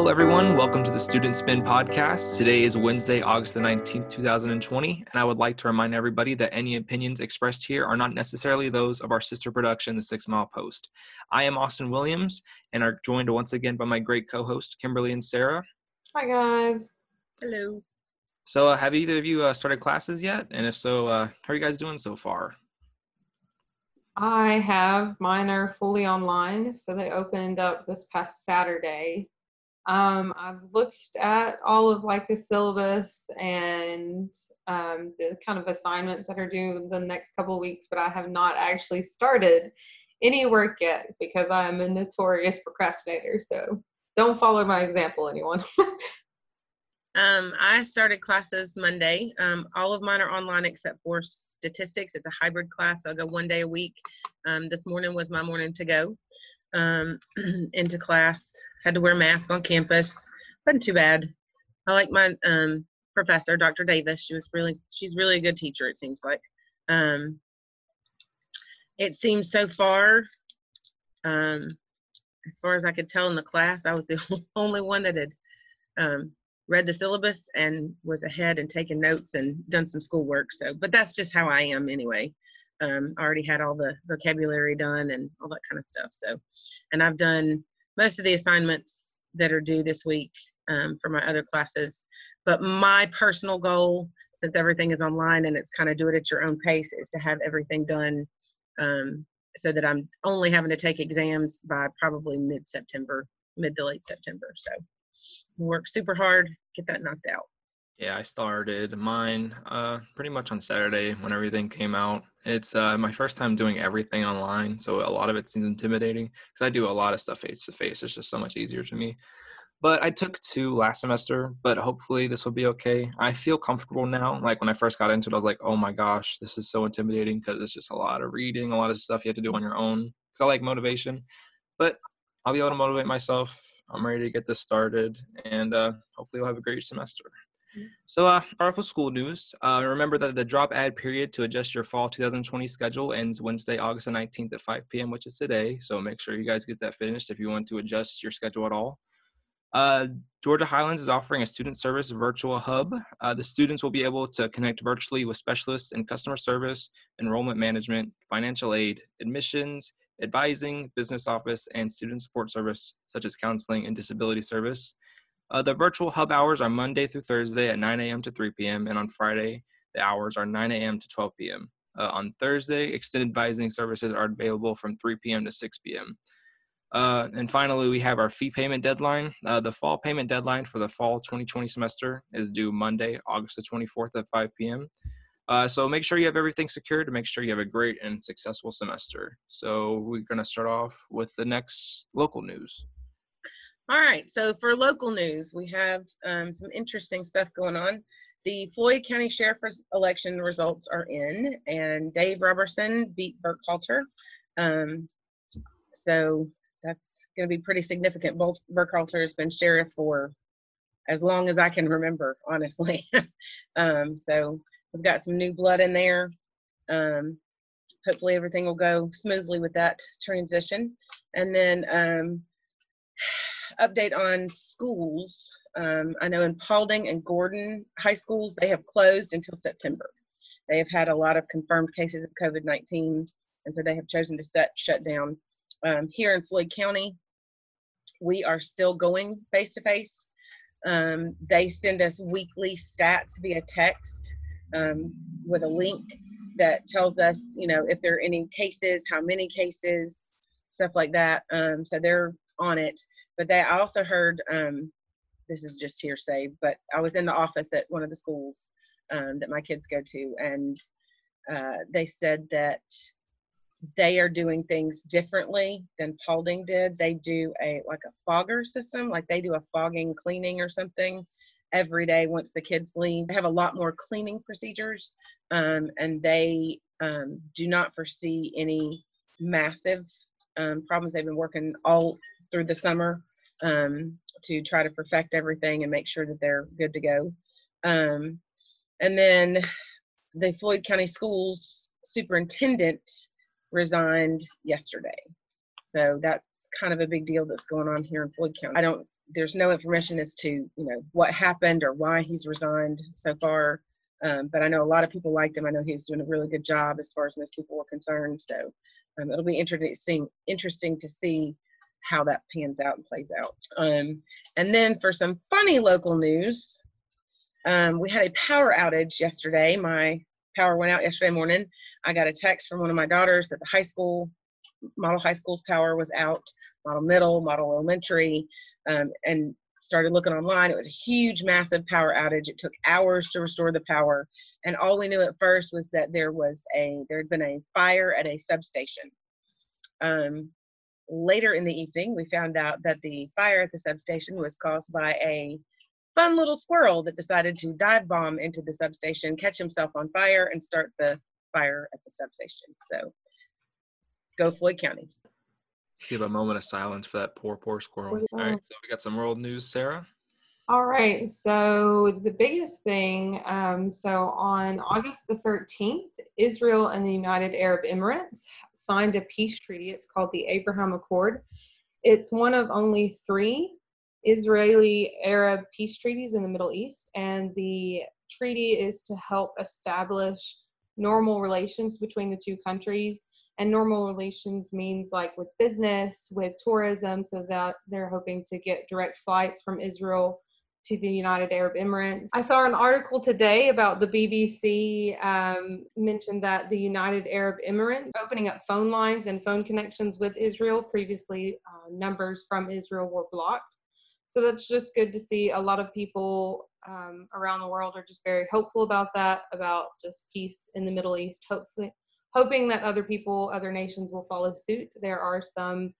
Hello, everyone. Welcome to the Student Spin podcast. Today is Wednesday, August the 19th, 2020, and I would like to remind everybody that any opinions expressed here are not necessarily those of our sister production, The Six Mile Post. I am Austin Williams and are joined once again by my great co host, Kimberly and Sarah. Hi, guys. Hello. So, uh, have either of you uh, started classes yet? And if so, uh, how are you guys doing so far? I have mine are fully online, so they opened up this past Saturday. Um, I've looked at all of like the syllabus and um, the kind of assignments that are due the next couple weeks, but I have not actually started any work yet because I am a notorious procrastinator. So don't follow my example, anyone. Um, I started classes Monday. Um, all of mine are online except for statistics. It's a hybrid class. I'll go one day a week. Um, this morning was my morning to go um, into class. Had to wear a mask on campus. wasn't too bad. I like my um, professor, Dr. Davis. She was really, she's really a good teacher. It seems like. Um, it seems so far, um, as far as I could tell in the class, I was the only one that had um, read the syllabus and was ahead and taken notes and done some schoolwork. So, but that's just how I am anyway. Um, already had all the vocabulary done and all that kind of stuff. So, and I've done most of the assignments that are due this week um, for my other classes. But my personal goal, since everything is online and it's kind of do it at your own pace, is to have everything done um, so that I'm only having to take exams by probably mid September, mid to late September. So, work super hard, get that knocked out. Yeah, I started mine uh, pretty much on Saturday when everything came out. It's uh, my first time doing everything online, so a lot of it seems intimidating because I do a lot of stuff face to face. It's just so much easier to me. But I took two last semester, but hopefully this will be okay. I feel comfortable now. Like when I first got into it, I was like, oh my gosh, this is so intimidating because it's just a lot of reading, a lot of stuff you have to do on your own. Because I like motivation, but I'll be able to motivate myself. I'm ready to get this started, and uh, hopefully we'll have a great semester. So, uh, powerful school news. Uh, remember that the drop add period to adjust your fall 2020 schedule ends Wednesday, August 19th at 5 p.m., which is today. So make sure you guys get that finished if you want to adjust your schedule at all. Uh, Georgia Highlands is offering a student service virtual hub. Uh, the students will be able to connect virtually with specialists in customer service, enrollment management, financial aid, admissions, advising, business office, and student support service, such as counseling and disability service. Uh, the virtual hub hours are Monday through Thursday at 9 a.m. to 3 p.m., and on Friday, the hours are 9 a.m. to 12 p.m. Uh, on Thursday, extended advising services are available from 3 p.m. to 6 p.m. Uh, and finally, we have our fee payment deadline. Uh, the fall payment deadline for the fall 2020 semester is due Monday, August the 24th at 5 p.m. Uh, so make sure you have everything secured to make sure you have a great and successful semester. So we're going to start off with the next local news. All right, so for local news, we have um, some interesting stuff going on. The Floyd County Sheriff's election results are in, and Dave Robertson beat Burkhalter. Um, so that's going to be pretty significant. Burkhalter has been sheriff for as long as I can remember, honestly. um, so we've got some new blood in there. Um, hopefully everything will go smoothly with that transition. And then um, update on schools. Um, I know in Paulding and Gordon high schools, they have closed until September. They have had a lot of confirmed cases of COVID 19, and so they have chosen to set, shut down. Um, here in Floyd County, we are still going face to face. They send us weekly stats via text um, with a link that tells us, you know, if there are any cases, how many cases, stuff like that. Um, so they're on it. But they I also heard um, this is just hearsay, but I was in the office at one of the schools um, that my kids go to, and uh, they said that they are doing things differently than Paulding did. They do a like a fogger system, like they do a fogging cleaning or something every day once the kids leave. They have a lot more cleaning procedures, um, and they um, do not foresee any massive um, problems. They've been working all through the summer um, to try to perfect everything and make sure that they're good to go. Um, and then the Floyd County Schools superintendent resigned yesterday. So that's kind of a big deal that's going on here in Floyd County. I don't there's no information as to you know what happened or why he's resigned so far. Um, but I know a lot of people liked him. I know he was doing a really good job as far as most people were concerned. So um, it'll be interesting interesting to see how that pans out and plays out. Um, and then for some funny local news, um, we had a power outage yesterday. My power went out yesterday morning. I got a text from one of my daughters that the high school, model high school's power was out, model middle, model elementary, um, and started looking online. It was a huge, massive power outage. It took hours to restore the power. And all we knew at first was that there was a, there had been a fire at a substation. Um, later in the evening, we found out that the fire at the substation was caused by a fun little squirrel that decided to dive bomb into the substation, catch himself on fire, and start the fire at the substation. So go Floyd County. Let's give a moment of silence for that poor, poor squirrel. All right, so we got some world news, Sarah. All right, so the biggest thing, um, so on August the 13th, Israel and the United Arab Emirates signed a peace treaty. It's called the Abraham Accord. It's one of only three Israeli Arab peace treaties in the Middle East, and the treaty is to help establish normal relations between the two countries. And normal relations means like with business, with tourism, so that they're hoping to get direct flights from Israel to the United Arab Emirates. I saw an article today about the BBC um, mentioned that the United Arab Emirates opening up phone lines and phone connections with Israel. Previously, uh, numbers from Israel were blocked. So that's just good to see. A lot of people um, around the world are just very hopeful about that, about just peace in the Middle East. Hopefully, hoping that other people, other nations will follow suit. There are some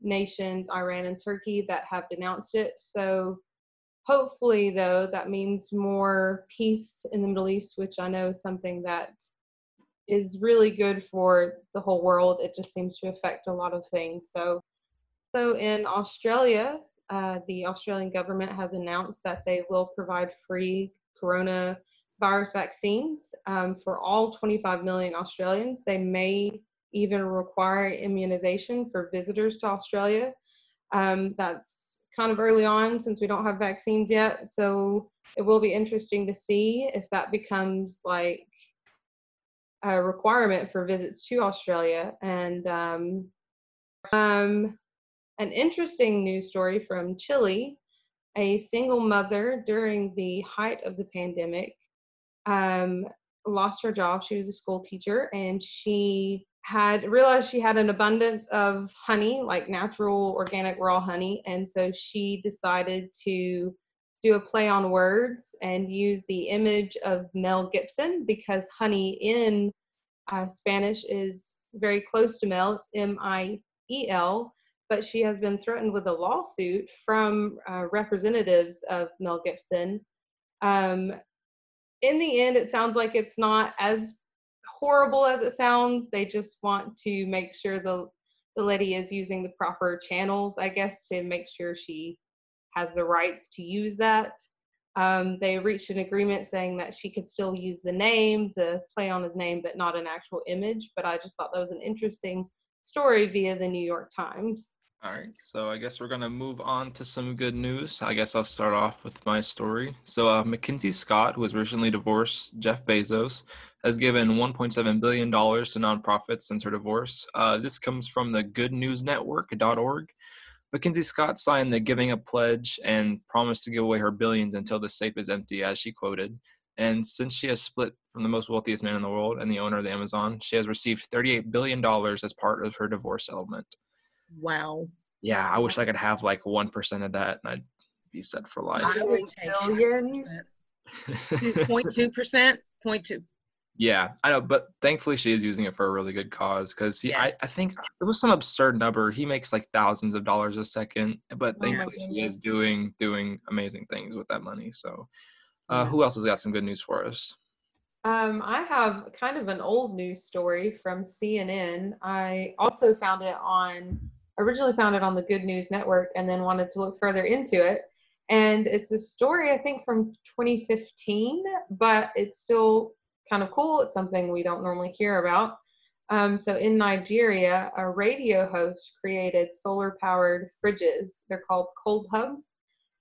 nations, Iran and Turkey, that have denounced it. So hopefully, though, that means more peace in the Middle East, which I know is something that is really good for the whole world. It just seems to affect a lot of things. So, so in Australia, uh, the Australian government has announced that they will provide free coronavirus vaccines um, for all 25 million Australians. They may even require immunization for visitors to Australia. Um, that's kind of early on since we don't have vaccines yet. So it will be interesting to see if that becomes like a requirement for visits to Australia. And um, um, an interesting news story from Chile. A single mother during the height of the pandemic um, lost her job. She was a school teacher and she had realized she had an abundance of honey, like natural, organic, raw honey. And so she decided to do a play on words and use the image of Mel Gibson because honey in uh, Spanish is very close to Mel. It's M I E L. But she has been threatened with a lawsuit from uh, representatives of Mel Gibson. Um, in the end, it sounds like it's not as horrible as it sounds. They just want to make sure the the lady is using the proper channels, I guess, to make sure she has the rights to use that. Um, they reached an agreement saying that she could still use the name, the play on his name, but not an actual image. But I just thought that was an interesting story via the New York Times. All right, so I guess we're gonna move on to some good news. I guess I'll start off with my story. So, uh, Mackenzie Scott, who was recently divorced Jeff Bezos, has given 1.7 billion dollars to nonprofits since her divorce. Uh, this comes from the GoodNewsNetwork.org. Mackenzie Scott signed the Giving a Pledge and promised to give away her billions until the safe is empty, as she quoted. And since she has split from the most wealthiest man in the world and the owner of the Amazon, she has received $38 billion as part of her divorce settlement. Wow. Yeah, I wish I could have like 1% of that and I'd be set for life. I would take Billion? 0.2%, 0.2. yeah, I know, but thankfully she is using it for a really good cause because he, I, Yes. I think it was some absurd number. He makes like thousands of dollars a second, but Oh thankfully she is doing doing amazing things with that money. So, uh, who else has got some good news for us? Um, I have kind of an old news story from CNN. I also found it on, originally found it on the Good News Network and then wanted to look further into it. And it's a story, I think, from 2015, but it's still kind of cool. It's something we don't normally hear about. Um, so in Nigeria, a radio host created solar powered fridges. They're called cold hubs.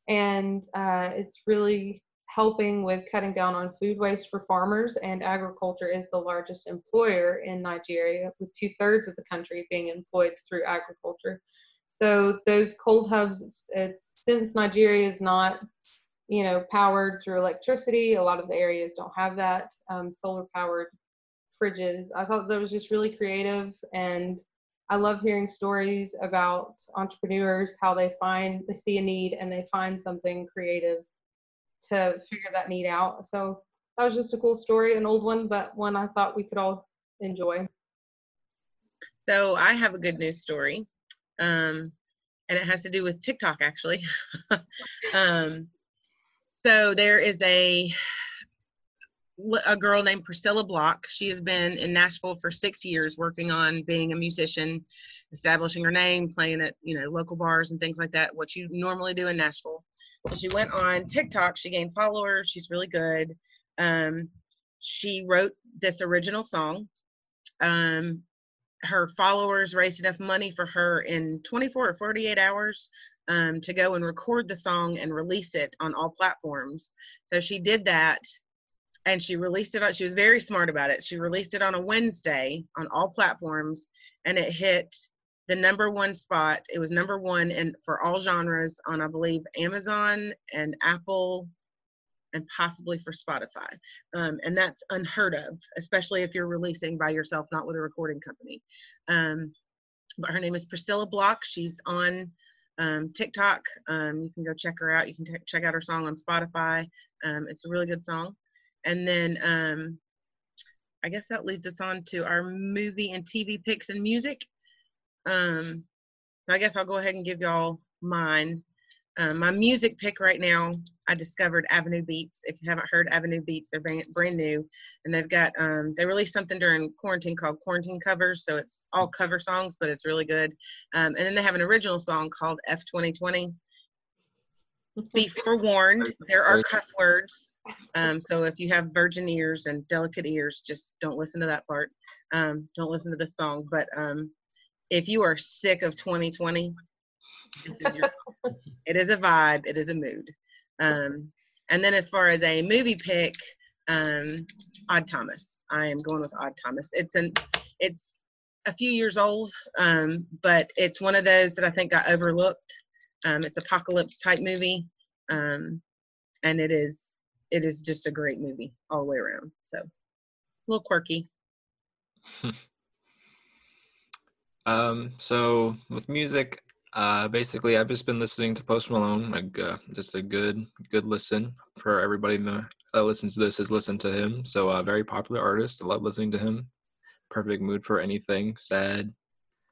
and uh, it's really helping with cutting down on food waste for farmers. And agriculture is the largest employer in Nigeria, with two thirds of the country being employed through agriculture. So those cold hubs, since Nigeria is not, you know, powered through electricity, a lot of the areas don't have that um, solar powered fridges. I thought that was just really creative and I love hearing stories about entrepreneurs, how they find, they see a need and they find something creative to figure that need out. So that was just a cool story, an old one, but one I thought we could all enjoy. So I have a good news story, um, and it has to do with TikTok actually. um, so there is a a girl named Priscilla Block. She has been in Nashville for six years working on being a musician, establishing her name, playing at you know local bars and things like that. What you normally do in Nashville. So she went on TikTok. She gained followers. She's really good. Um, she wrote this original song. Um, her followers raised enough money for her in 24 or 48 hours um, to go and record the song and release it on all platforms. So she did that and she released it on she was very smart about it she released it on a wednesday on all platforms and it hit the number one spot it was number one and for all genres on i believe amazon and apple and possibly for spotify. Um, and that's unheard of especially if you're releasing by yourself not with a recording company. Um, but her name is priscilla block. She's on um, tiktok. Um, you can go check her out. You can t- check out her song on spotify. Um, it's a really good song. And then um, I guess that leads us on to our movie and TV picks and music. Um, so I guess I'll go ahead and give y'all mine. Um, my music pick right now, I discovered Avenue Beats. If you haven't heard Avenue Beats, they're brand, brand new, and they've got um, they released something during quarantine called Quarantine Covers. So it's all cover songs, but it's really good. Um, and then they have an original song called F 2020 be forewarned, there are cuss words. Um, so if you have virgin ears and delicate ears, just don't listen to that part. Um, don't listen to the song. But um, if you are sick of 2020, is your, it is a vibe, it is a mood. Um, and then as far as a movie pick, um, Odd Thomas. I am going with Odd Thomas. It's an it's a few years old, um, but it's one of those that I think got overlooked. Um, it's apocalypse type movie, um, and it is it is just a great movie all the way around. So a little quirky. um, so with music, uh, basically I've just been listening to Post Malone, like uh, just a good good listen for everybody that listens to this has listened to him. So a uh, very popular artist. I love listening to him. Perfect mood for anything, sad,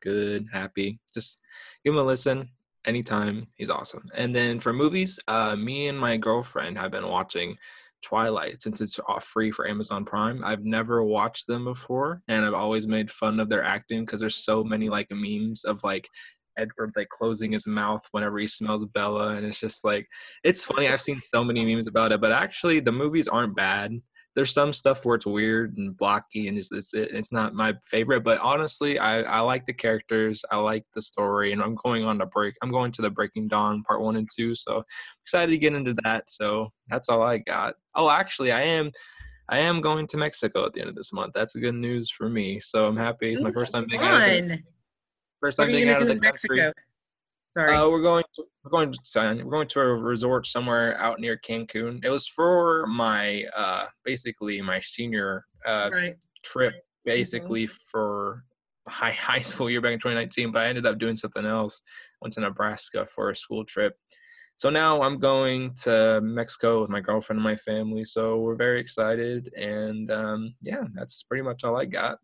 good, happy. Just give him a listen anytime. He's awesome. And then for movies, uh, me and my girlfriend have been watching Twilight since it's free for Amazon Prime. I've never watched them before, and I've always made fun of their acting because there's so many like memes of like Edward like closing his mouth whenever he smells Bella, and it's just like it's funny. I've seen so many memes about it, but actually the movies aren't bad there's some stuff where it's weird and blocky and it's it's, it's not my favorite but honestly I, I like the characters i like the story and i'm going on to break i'm going to the breaking dawn part one and two so excited to get into that so that's all i got. Oh actually i am i am going to mexico at the end of this month. That's good news for me so i'm happy. It's my first time being out of the, first time being out of the country Mexico? Sorry. Uh, we're going. To, we're going. To, we're going to a resort somewhere out near Cancun. It was for my uh, basically my senior uh, right. trip, mm-hmm. basically mm-hmm. for high high school year back in 2019. But I ended up doing something else. Went to Nebraska for a school trip. So now I'm going to Mexico with my girlfriend and my family. So we're very excited, and um, yeah, that's pretty much all I got.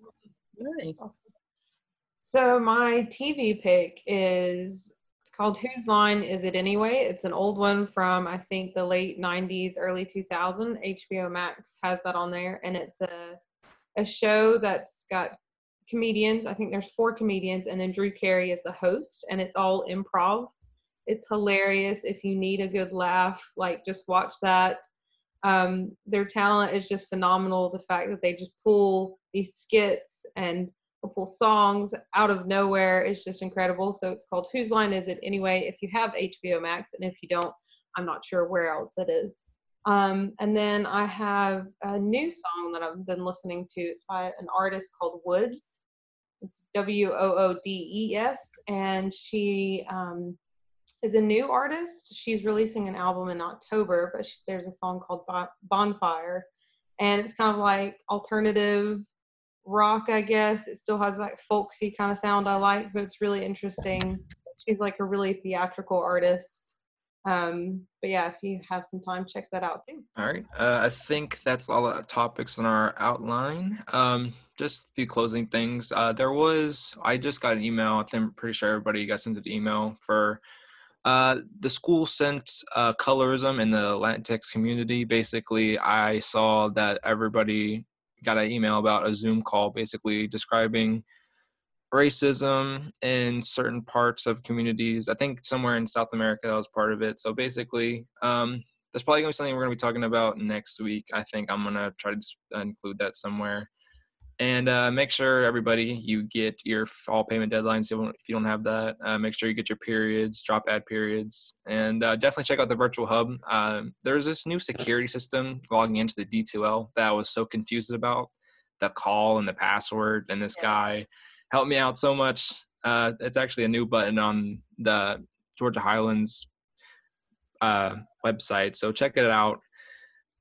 Nice. So my TV pick is called Whose Line Is It Anyway? It's an old one from I think the late 90s, early 2000. HBO Max has that on there, and it's a a show that's got comedians. I think there's four comedians, and then Drew Carey is the host, and it's all improv. It's hilarious. If you need a good laugh, like just watch that. Um, their talent is just phenomenal. The fact that they just pull these skits and pull songs out of nowhere is just incredible. So it's called Whose Line Is It Anyway? If you have HBO Max, and if you don't, I'm not sure where else it is. Um, and then I have a new song that I've been listening to. It's by an artist called Woodes. It's W O O D E S, and she um, is a new artist. She's releasing an album in October, but she, there's a song called Bonfire, and it's kind of like alternative rock, I guess. It still has that folksy kind of sound I like, but it's really interesting. She's like a really theatrical artist. Um, but yeah, if you have some time, check that out too. All right. Uh, I think that's all the topics in our outline. Um, just a few closing things. Uh, there was, I just got an email. I'm pretty sure everybody got sent an email for uh, the school sent uh, colorism in the Latinx community. Basically, I saw that everybody got an email about a Zoom call basically describing racism in certain parts of communities. I think somewhere in South America I was part of it. So basically, um, that's probably gonna be something we're gonna be talking about next week. I think I'm gonna try to include that somewhere and uh, make sure everybody you get your fall payment deadlines if you don't have that uh, make sure you get your periods drop add periods and uh, definitely check out the virtual hub. Um, there's this new security system logging into the d2l that i was so confused about. The call and the password and this guy helped me out so much. Uh, it's actually a new button on the georgia highlands uh, website so check it out.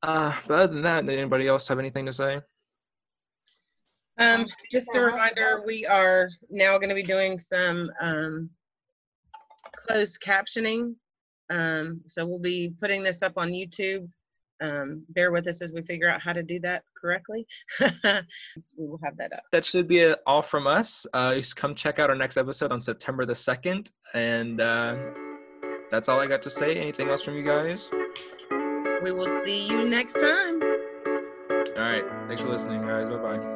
Uh, but other than that did anybody else have anything to say um, just a reminder, we are now going to be doing some um, closed captioning. Um, so we'll be putting this up on YouTube. Um, bear with us as we figure out how to do that correctly. we will have that up. That should be all from us. Uh, just come check out our next episode on September the 2nd. And uh, that's all I got to say. Anything else from you guys? We will see you next time. All right. Thanks for listening, guys. Bye bye.